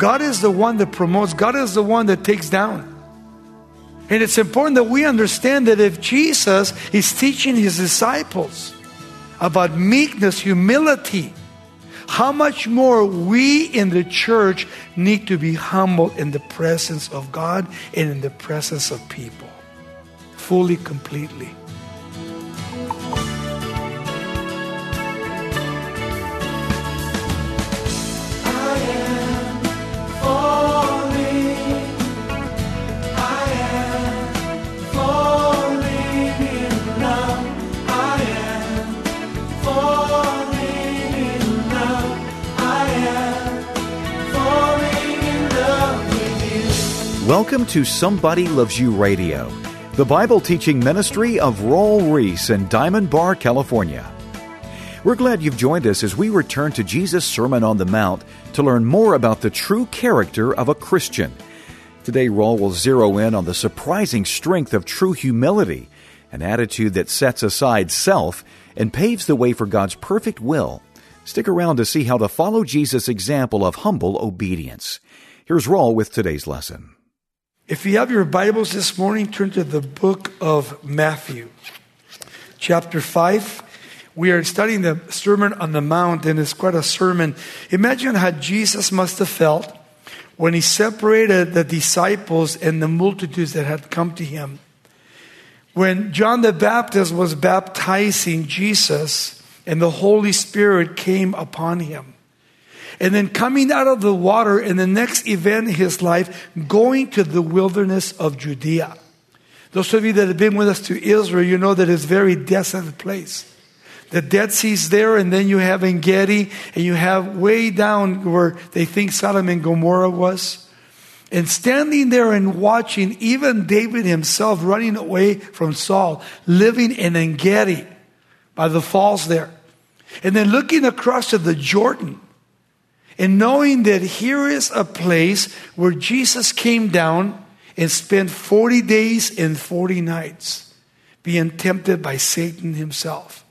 God is the one that promotes, God is the one that takes down. And it's important that we understand that if Jesus is teaching his disciples about meekness, humility, how much more we in the church need to be humble in the presence of God and in the presence of people, fully, completely. Welcome to Somebody Loves You Radio, the Bible teaching ministry of Raul Ries in Diamond Bar, California. We're glad you've joined us as we return to Jesus' Sermon on the Mount to learn more about the true character of a Christian. Today, Raul will zero in on the surprising strength of true humility, an attitude that sets aside self and paves the way for God's perfect will. Stick around to see how to follow Jesus' example of humble obedience. Here's Raul with today's lesson. If you have your Bibles this morning, turn to the book of Matthew, chapter 5. We are studying the Sermon on the Mount, and it's quite a sermon. Imagine how Jesus must have felt when he separated the disciples and the multitudes that had come to him. When John the Baptist was baptizing Jesus, and the Holy Spirit came upon him and then coming out of the water in the next event in his life, going to the wilderness of Judea. Those of you that have been with us to Israel, you know that it's a very desolate place. The Dead Sea's there, and then you have En Gedi, and you have way down where they think Sodom and Gomorrah was. And standing there and watching even David himself running away from Saul, living in En Gedi by the falls there. And then looking across to the Jordan and knowing that here is a place where Jesus came down and spent 40 days and 40 nights being tempted by Satan himself.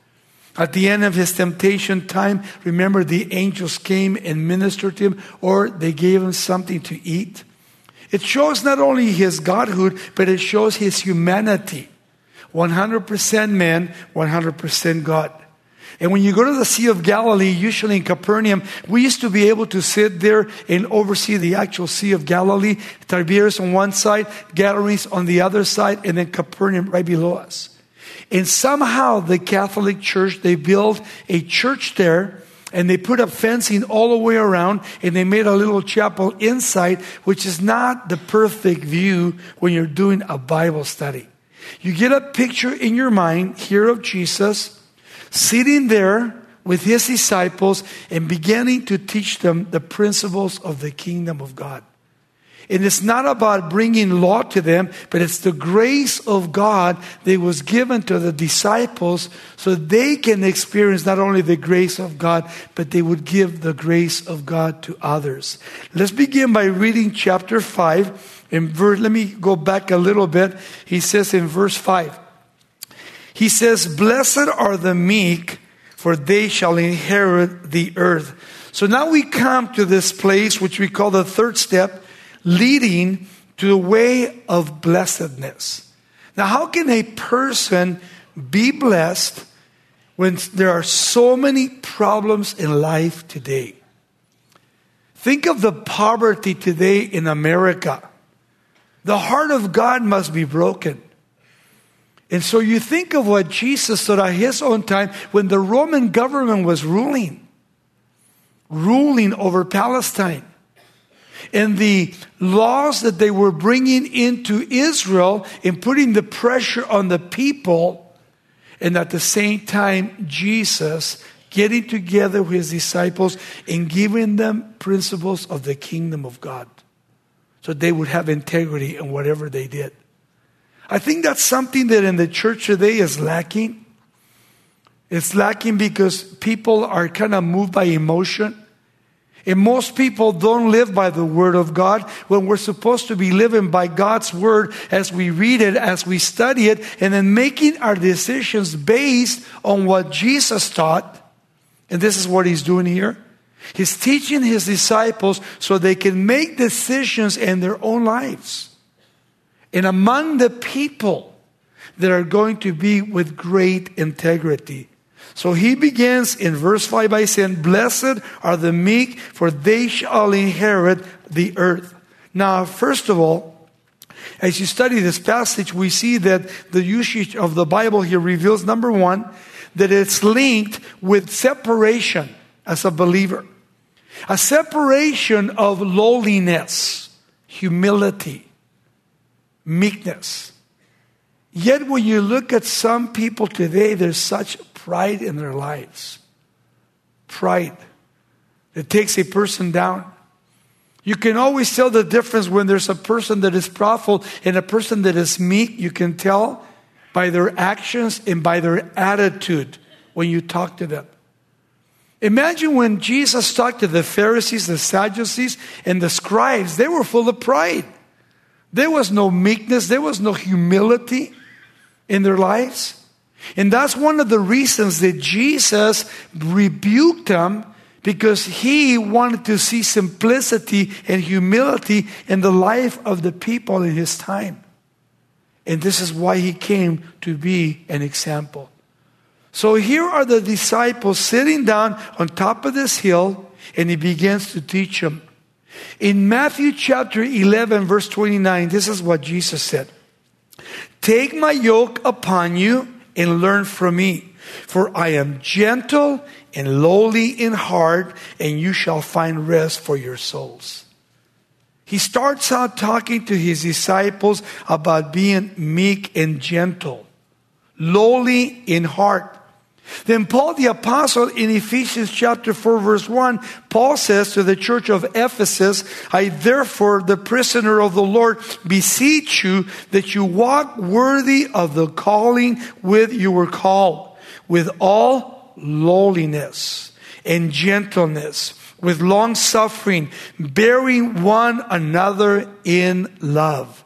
At the end of his temptation time, remember the angels came and ministered to him, or they gave him something to eat. It shows not only his godhood, but it shows his humanity 100% man, 100% God. And when you go to the Sea of Galilee, usually in Capernaum, we used to be able to sit there and oversee the actual Sea of Galilee, Tiberias on one side, Gadarenes on the other side, and then Capernaum right below us. And somehow the Catholic Church, they built a church there and they put up fencing all the way around and they made a little chapel inside, which is not the perfect view when you're doing a Bible study. You get a picture in your mind here of Jesus sitting there with his disciples and beginning to teach them the principles of the kingdom of God. And it's not about bringing law to them, but it's the grace of God that was given to the disciples so they can experience not only the grace of God, but they would give the grace of God to others. Let's begin by reading chapter 5. In verse, let me go back a little bit. He says in verse 5. He says, Blessed are the meek, for they shall inherit the earth. So now we come to this place which we call the third step, leading to the way of blessedness. Now, how can a person be blessed when there are so many problems in life today? Think of the poverty today in America. The heart of God must be broken. And so you think of what Jesus said at his own time when the Roman government was ruling, ruling over Palestine. And the laws that they were bringing into Israel and putting the pressure on the people, and at the same time, Jesus getting together with his disciples and giving them principles of the kingdom of God so they would have integrity in whatever they did. I think that's something that in the church today is lacking. It's lacking because people are kind of moved by emotion. And most people don't live by the Word of God when we're supposed to be living by God's Word as we read it, as we study it, and then making our decisions based on what Jesus taught. And this is what He's doing here. He's teaching his disciples so they can make decisions in their own lives. And among the people that are going to be with great integrity. So he begins in verse 5 by saying, Blessed are the meek, for they shall inherit the earth. Now, first of all, as you study this passage, we see that the usage of the Bible here reveals number one, that it's linked with separation as a believer. A separation of lowliness, humility, meekness. Yet when you look at some people today, there's such pride in their lives. Pride. It takes a person down. You can always tell the difference when there's a person that is prideful and a person that is meek. You can tell by their actions and by their attitude when you talk to them. Imagine when Jesus talked to the Pharisees, the Sadducees, and the scribes, they were full of pride. There was no meekness, there was no humility in their lives. And that's one of the reasons that Jesus rebuked them because he wanted to see simplicity and humility in the life of the people in his time. And this is why he came to be an example. So here are the disciples sitting down on top of this hill, and he begins to teach them. In Matthew chapter 11, verse 29, this is what Jesus said Take my yoke upon you and learn from me, for I am gentle and lowly in heart, and you shall find rest for your souls. He starts out talking to his disciples about being meek and gentle, lowly in heart. Then Paul the apostle in Ephesians chapter 4 verse 1, Paul says to the church of Ephesus, I therefore, the prisoner of the Lord, beseech you that you walk worthy of the calling with you were called, with all lowliness and gentleness, with long suffering, bearing one another in love.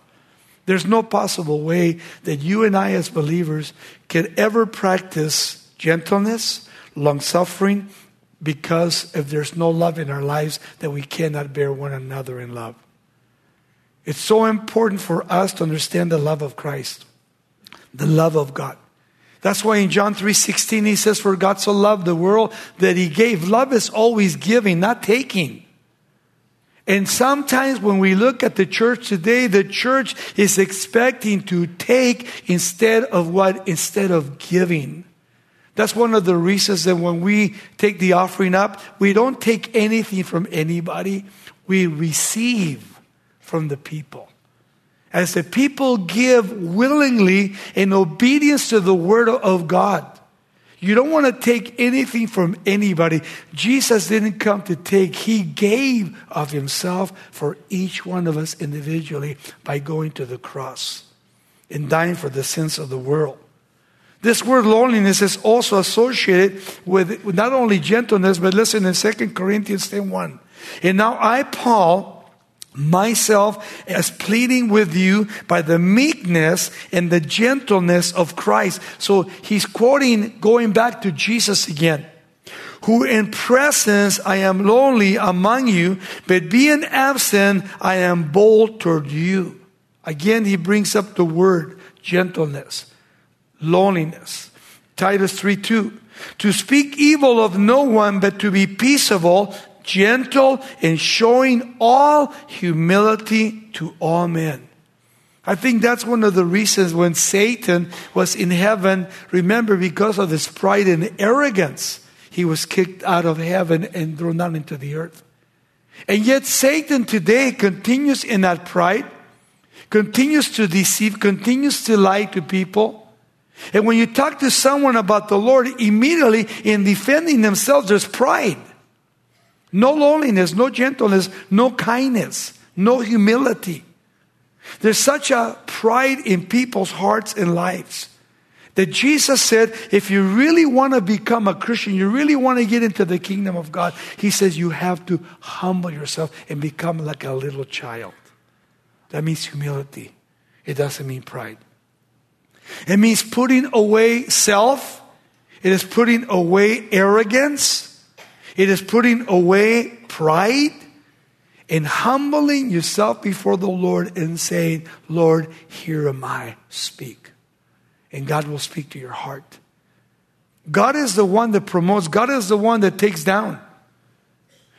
There's no possible way that you and I, as believers, can ever practice gentleness, long suffering, because if there's no love in our lives, then we cannot bear one another in love. It's so important for us to understand the love of Christ, the love of God. That's why in John 3:16 he says for God so loved the world that he gave. Love is always giving, not taking. And sometimes when we look at the church today, the church is expecting to take instead of what? Instead of giving. That's one of the reasons that when we take the offering up, we don't take anything from anybody. We receive from the people as the people give willingly in obedience to the word of God. You don't want to take anything from anybody. Jesus didn't come to take, He gave of Himself for each one of us individually by going to the cross and dying for the sins of the world. This word loneliness is also associated with not only gentleness, but listen in 2 Corinthians 10 1. And now I, Paul, myself as pleading with you by the meekness and the gentleness of Christ. So he's quoting, going back to Jesus again. Who in presence I am lonely among you, but being absent I am bold toward you. Again, he brings up the word gentleness, loneliness. Titus 3 2. To speak evil of no one, but to be peaceable gentle and showing all humility to all men. I think that's one of the reasons when Satan was in heaven, remember, because of his pride and arrogance, he was kicked out of heaven and thrown down into the earth. And yet, Satan today continues in that pride, continues to deceive, continues to lie to people. And when you talk to someone about the Lord, immediately in defending themselves, there's pride. No loneliness, no gentleness, no kindness, no humility. There's such a pride in people's hearts and lives that Jesus said, if you really want to become a Christian, you really want to get into the kingdom of God, He says you have to humble yourself and become like a little child. That means humility, it doesn't mean pride. It means putting away self, it is putting away arrogance. It is putting away pride and humbling yourself before the Lord and saying, Lord, here am I, speak. And God will speak to your heart. God is the one that promotes, God is the one that takes down.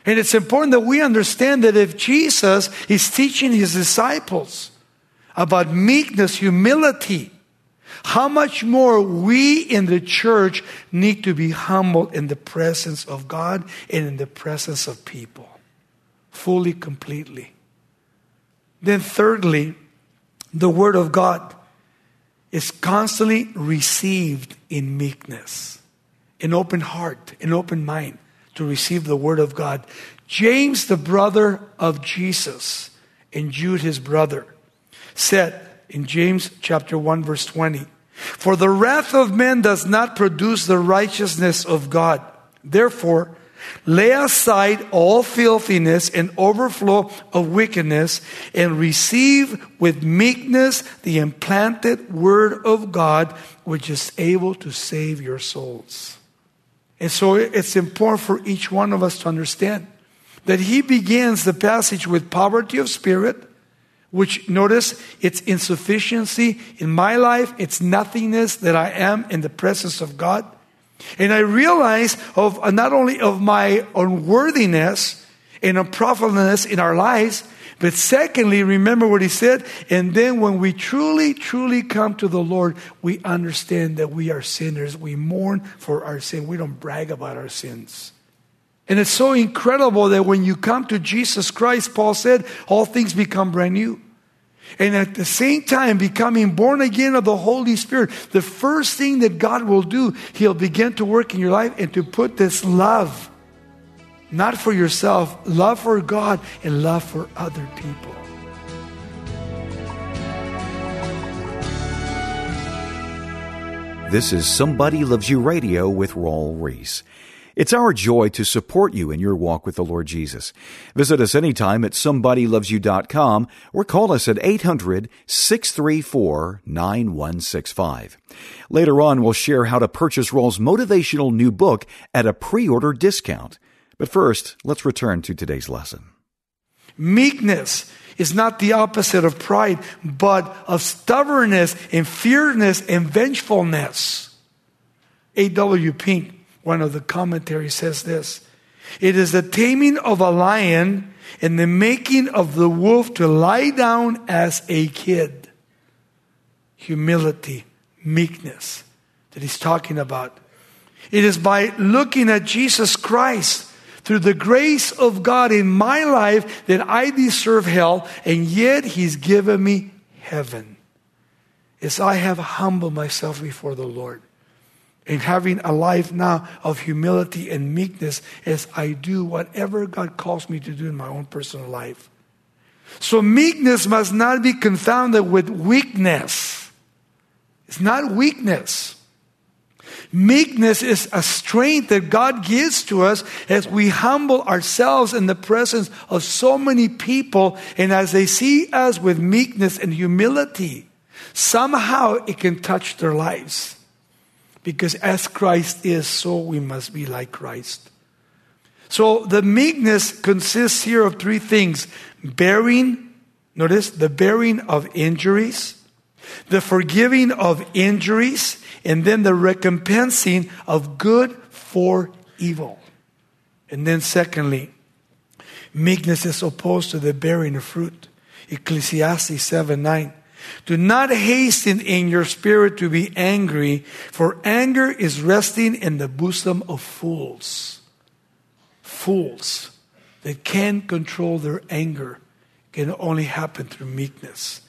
And it's important that we understand that if Jesus is teaching his disciples about meekness, humility, how much more we in the church need to be humble in the presence of God and in the presence of people, fully, completely. Then, thirdly, the Word of God is constantly received in meekness, an open heart, an open mind to receive the Word of God. James, the brother of Jesus, and Jude, his brother, said in James chapter 1, verse 20, for the wrath of men does not produce the righteousness of God. Therefore, lay aside all filthiness and overflow of wickedness and receive with meekness the implanted word of God, which is able to save your souls. And so it's important for each one of us to understand that he begins the passage with poverty of spirit which notice it's insufficiency in my life, it's nothingness that I am in the presence of God. And I realize of uh, not only of my unworthiness and unprofitableness in our lives, but secondly, remember what he said. And then when we truly, truly come to the Lord, we understand that we are sinners. We mourn for our sin. We don't brag about our sins. And it's so incredible that when you come to Jesus Christ, Paul said, all things become brand new. And at the same time, becoming born again of the Holy Spirit, the first thing that God will do, He'll begin to work in your life and to put this love, not for yourself, love for God and love for other people. This is Somebody Loves You Radio with Raul Ries. It's our joy to support you in your walk with the Lord Jesus. Visit us anytime at somebodylovesyou.com or call us at 800-634-9165. Later on, we'll share how to purchase Raul's motivational new book at a pre-order discount. But first, let's return to today's lesson. Meekness is not the opposite of pride, but of stubbornness and fierceness and vengefulness. A.W. Pink one of the commentaries says this It is the taming of a lion and the making of the wolf to lie down as a kid. Humility, meekness that he's talking about. It is by looking at Jesus Christ through the grace of God in my life that I deserve hell, and yet He's given me heaven. As I have humbled myself before the Lord and having a life now of humility and meekness as I do whatever God calls me to do in my own personal life. So meekness must not be confounded with weakness. It's not weakness. Meekness is a strength that God gives to us as we humble ourselves in the presence of so many people and as they see us with meekness and humility, somehow it can touch their lives. Because as Christ is, so we must be like Christ. So the meekness consists here of three things bearing, notice, the bearing of injuries, the forgiving of injuries, and then the recompensing of good for evil. And then, secondly, meekness is opposed to the bearing of fruit. Ecclesiastes 7 9. Do not hasten in your spirit to be angry, for anger is resting in the bosom of fools. Fools that can't control their anger can only happen through meekness.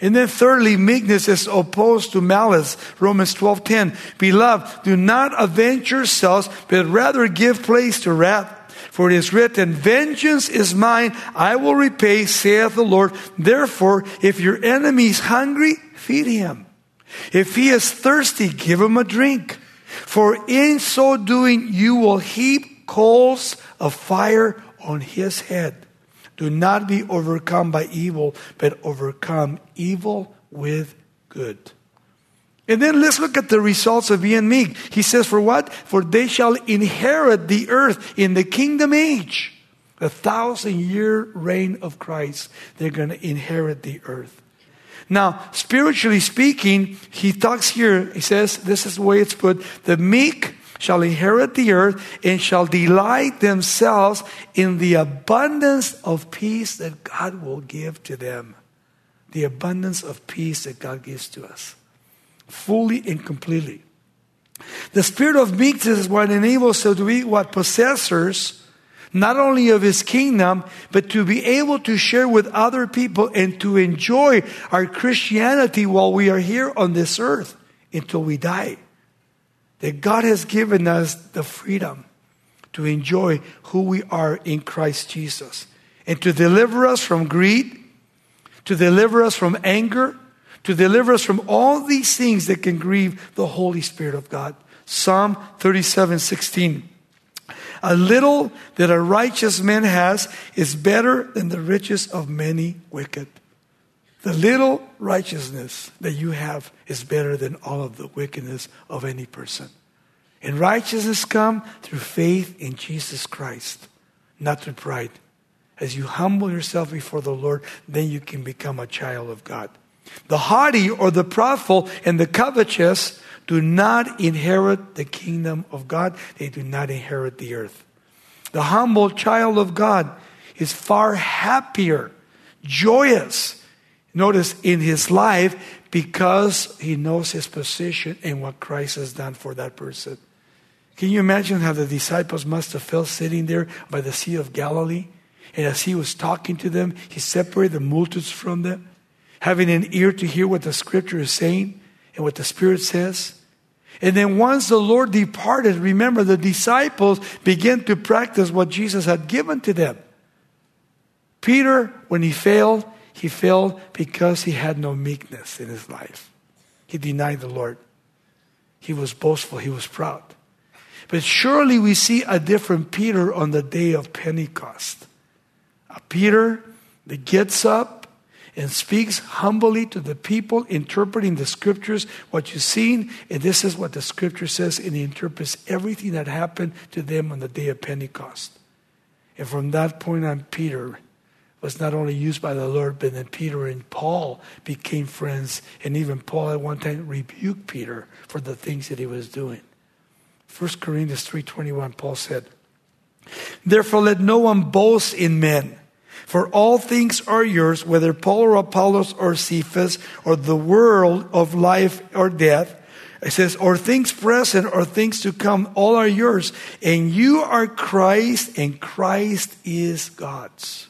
And then thirdly, meekness is opposed to malice. Romans 12:10. Beloved, do not avenge yourselves, but rather give place to wrath. For it is written, Vengeance is mine, I will repay, saith the Lord. Therefore, if your enemy is hungry, feed him. If he is thirsty, give him a drink. For in so doing, you will heap coals of fire on his head. Do not be overcome by evil, but overcome evil with good. And then let's look at the results of being meek. He says, For what? For they shall inherit the earth in the kingdom age. The thousand year reign of Christ. They're going to inherit the earth. Now, spiritually speaking, he talks here, he says, this is the way it's put the meek shall inherit the earth and shall delight themselves in the abundance of peace that God will give to them. The abundance of peace that God gives to us fully and completely. The spirit of meekness is what enables us to be what possessors, not only of his kingdom, but to be able to share with other people and to enjoy our Christianity while we are here on this earth until we die. That God has given us the freedom to enjoy who we are in Christ Jesus and to deliver us from greed, to deliver us from anger, to deliver us from all these things that can grieve the Holy Spirit of God. Psalm 37 16. A little that a righteous man has is better than the riches of many wicked. The little righteousness that you have is better than all of the wickedness of any person. And righteousness come through faith in Jesus Christ, not through pride. As you humble yourself before the Lord, then you can become a child of God. The haughty or the proudful and the covetous do not inherit the kingdom of God. They do not inherit the earth. The humble child of God is far happier, joyous, notice, in his life because he knows his position and what Christ has done for that person. Can you imagine how the disciples must have felt sitting there by the Sea of Galilee? And as he was talking to them, he separated the multitudes from them having an ear to hear what the scripture is saying and what the Spirit says. And then once the Lord departed, remember the disciples began to practice what Jesus had given to them. Peter, when he failed, he failed because he had no meekness in his life. He denied the Lord. He was boastful, he was proud. But surely we see a different Peter on the day of Pentecost. A Peter that gets up, and speaks humbly to the people, interpreting the scriptures, what you've seen. And this is what the scripture says, and he interprets everything that happened to them on the day of Pentecost. And from that point on, Peter was not only used by the Lord, but then Peter and Paul became friends. And even Paul at one time rebuked Peter for the things that he was doing. 1 Corinthians 3.21, Paul said, Therefore let no one boast in men for all things are yours, whether Paul or Apollos or Cephas or the world of life or death. It says, or things present or things to come, all are yours. And you are Christ, and Christ is God's.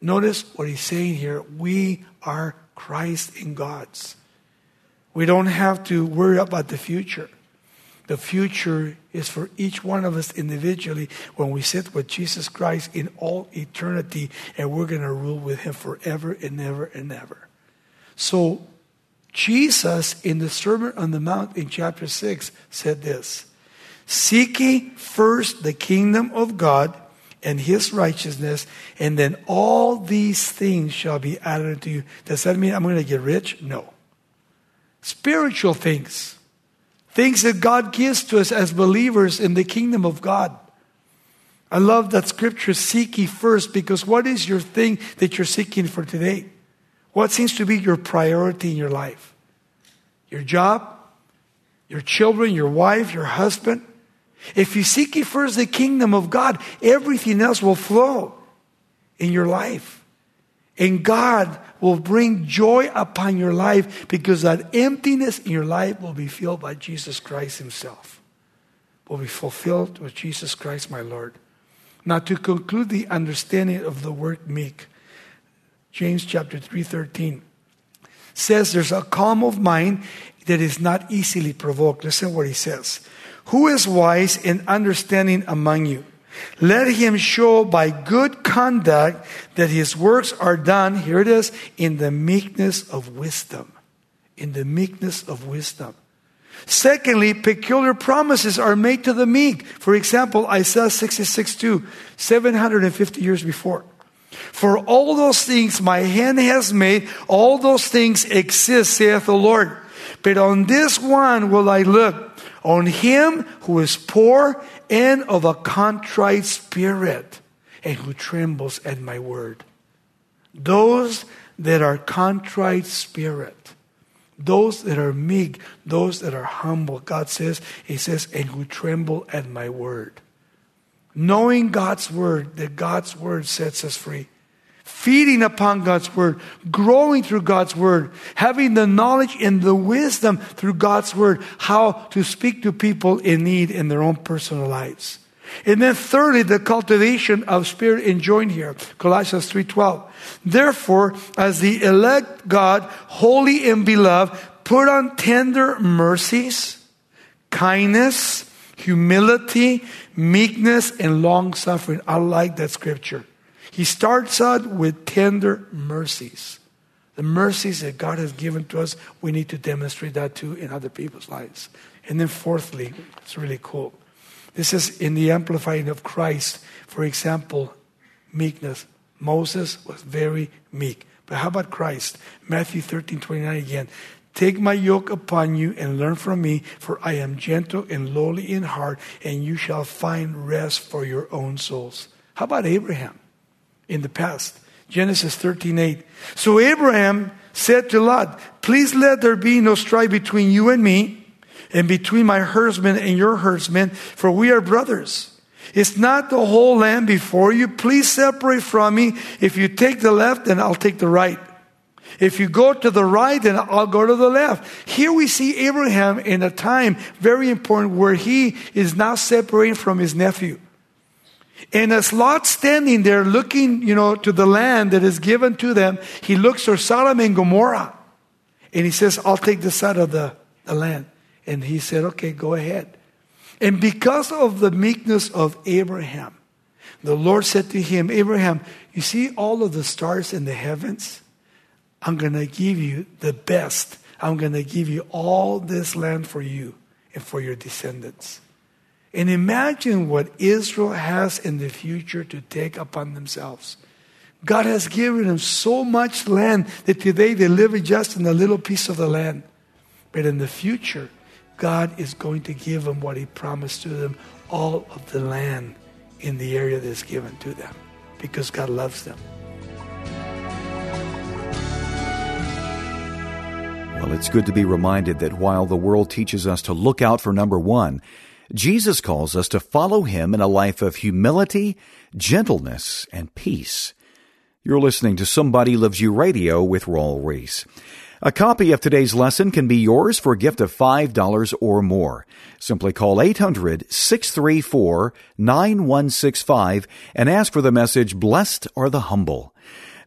Notice what he's saying here. We are Christ in God's. We don't have to worry about the future. The future is for each one of us individually when we sit with Jesus Christ in all eternity and we're going to rule with him forever and ever and ever. So, Jesus in the Sermon on the Mount in chapter 6 said this Seek ye first the kingdom of God and his righteousness, and then all these things shall be added to you. Does that mean I'm going to get rich? No. Spiritual things Things that God gives to us as believers in the kingdom of God. I love that scripture, seek ye first, because what is your thing that you're seeking for today? What seems to be your priority in your life? Your job? Your children? Your wife? Your husband? If you seek ye first the kingdom of God, everything else will flow in your life. And God will bring joy upon your life because that emptiness in your life will be filled by Jesus Christ Himself. Will be fulfilled with Jesus Christ, my Lord. Now, to conclude the understanding of the word meek, James chapter 3:13 says there's a calm of mind that is not easily provoked. Listen what he says. Who is wise and understanding among you? Let him show by good conduct that his works are done, here it is, in the meekness of wisdom. In the meekness of wisdom. Secondly, peculiar promises are made to the meek. For example, Isaiah 66 2, 750 years before. For all those things my hand has made, all those things exist, saith the Lord. But on this one will I look, on him who is poor and of a contrite spirit, and who trembles at my word. Those that are contrite spirit, those that are meek, those that are humble, God says, He says, and who tremble at my word. Knowing God's word, that God's word sets us free feeding upon God's word, growing through God's word, having the knowledge and the wisdom through God's word, how to speak to people in need in their own personal lives. And then thirdly, the cultivation of spirit enjoined here, Colossians 3.12. Therefore, as the elect God, holy and beloved, put on tender mercies, kindness, humility, meekness, and long suffering. I like that scripture. He starts out with tender mercies. The mercies that God has given to us, we need to demonstrate that too in other people's lives. And then, fourthly, it's really cool. This is in the amplifying of Christ. For example, meekness. Moses was very meek. But how about Christ? Matthew 13 29 again. Take my yoke upon you and learn from me, for I am gentle and lowly in heart, and you shall find rest for your own souls. How about Abraham? In the past. Genesis 13 8. So Abraham said to Lot, Please let there be no strife between you and me, and between my herdsmen and your herdsmen, for we are brothers. It's not the whole land before you. Please separate from me. If you take the left, then I'll take the right. If you go to the right, then I'll go to the left. Here we see Abraham in a time very important where he is now separating from his nephew. And as Lot's standing there looking, you know, to the land that is given to them, he looks for Sodom and Gomorrah. And he says, I'll take the side of the, the land. And he said, okay, go ahead. And because of the meekness of Abraham, the Lord said to him, Abraham, you see all of the stars in the heavens? I'm going to give you the best. I'm going to give you all this land for you and for your descendants. And imagine what Israel has in the future to take upon themselves. God has given them so much land that today they live just in a little piece of the land. But in the future, God is going to give them what He promised to them all of the land in the area that's given to them because God loves them. Well, it's good to be reminded that while the world teaches us to look out for number one, Jesus calls us to follow him in a life of humility, gentleness, and peace. You're listening to Somebody Loves You Radio with Raul Ries. A copy of today's lesson can be yours for a gift of $5 or more. Simply call 800-634-9165 and ask for the message, Blessed are the Humble.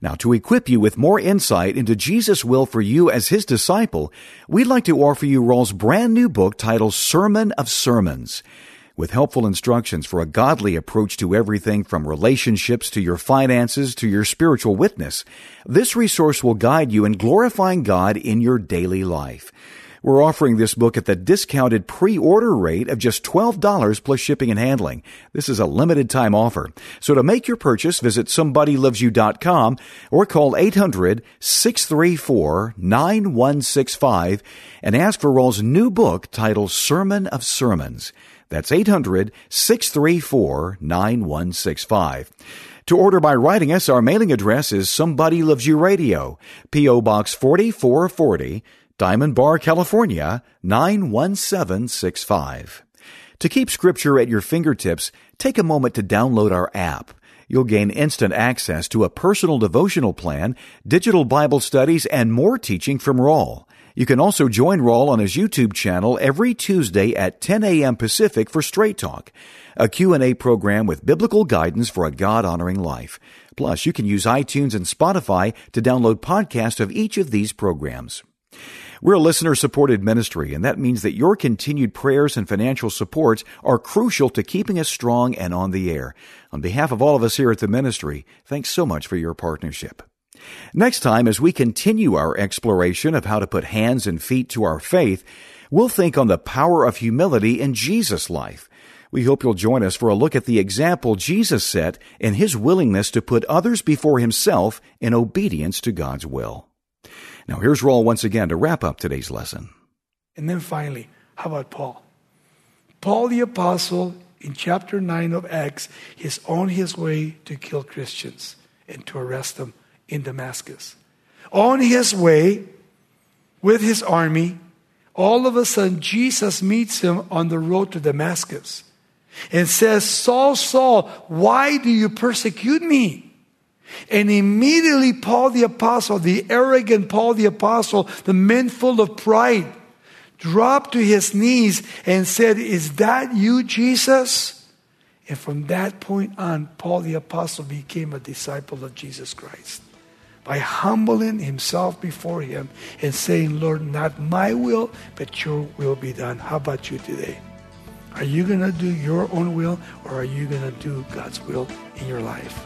Now, to equip you with more insight into Jesus' will for you as his disciple, we'd like to offer you Raul's brand new book titled Sermon of Sermons. With helpful instructions for a godly approach to everything from relationships to your finances to your spiritual witness, this resource will guide you in glorifying God in your daily life. We're offering this book at the discounted pre-order rate of just $12 plus shipping and handling. This is a limited time offer. So to make your purchase, visit somebodylovesyou.com or call 800-634-9165 and ask for Raul's new book titled Sermon of Sermons. That's 800-634-9165. To order by writing us, our mailing address is Somebody Loves You Radio, P.O. Box 4440, Diamond Bar, California 91765. To keep scripture at your fingertips, take a moment to download our app. You'll gain instant access to a personal devotional plan, digital Bible studies, and more teaching from Raul. You can also join Raul on his YouTube channel every Tuesday at 10 a.m. Pacific for Straight Talk, a Q&A program with biblical guidance for a God-honoring life. Plus, you can use iTunes and Spotify to download podcasts of each of these programs. We're a listener supported ministry, and that means that your continued prayers and financial support are crucial to keeping us strong and on the air. On behalf of all of us here at the ministry, thanks so much for your partnership. Next time, as we continue our exploration of how to put hands and feet to our faith, we'll think on the power of humility in Jesus' life. We hope you'll join us for a look at the example Jesus set in his willingness to put others before himself in obedience to God's will. Now here's Raul once again to wrap up today's lesson. And then finally, how about Paul? Paul the Apostle in chapter 9 of Acts is on his way to kill Christians and to arrest them in Damascus. On his way with his army, all of a sudden Jesus meets him on the road to Damascus and says, Saul, Saul, why do you persecute me? And immediately Paul the Apostle, the arrogant Paul the Apostle, the man full of pride, dropped to his knees and said, Is that you, Jesus? And from that point on, Paul the Apostle became a disciple of Jesus Christ by humbling himself before him and saying, Lord, not my will, but your will be done. How about you today? Are you going to do your own will or are you going to do God's will in your life?